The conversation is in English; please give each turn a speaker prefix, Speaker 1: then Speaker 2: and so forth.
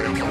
Speaker 1: Radio.